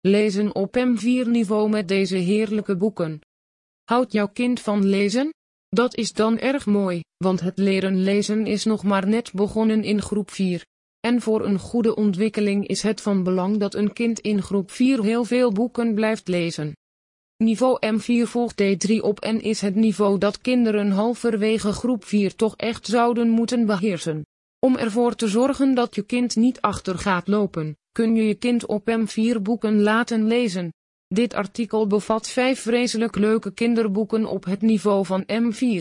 lezen op M4-niveau met deze heerlijke boeken. Houdt jouw kind van lezen? Dat is dan erg mooi, want het leren lezen is nog maar net begonnen in groep 4. En voor een goede ontwikkeling is het van belang dat een kind in groep 4 heel veel boeken blijft lezen. Niveau M4 volgt D3 op en is het niveau dat kinderen halverwege groep 4 toch echt zouden moeten beheersen. Om ervoor te zorgen dat je kind niet achter gaat lopen, kun je je kind op M4 boeken laten lezen. Dit artikel bevat 5 vreselijk leuke kinderboeken op het niveau van M4.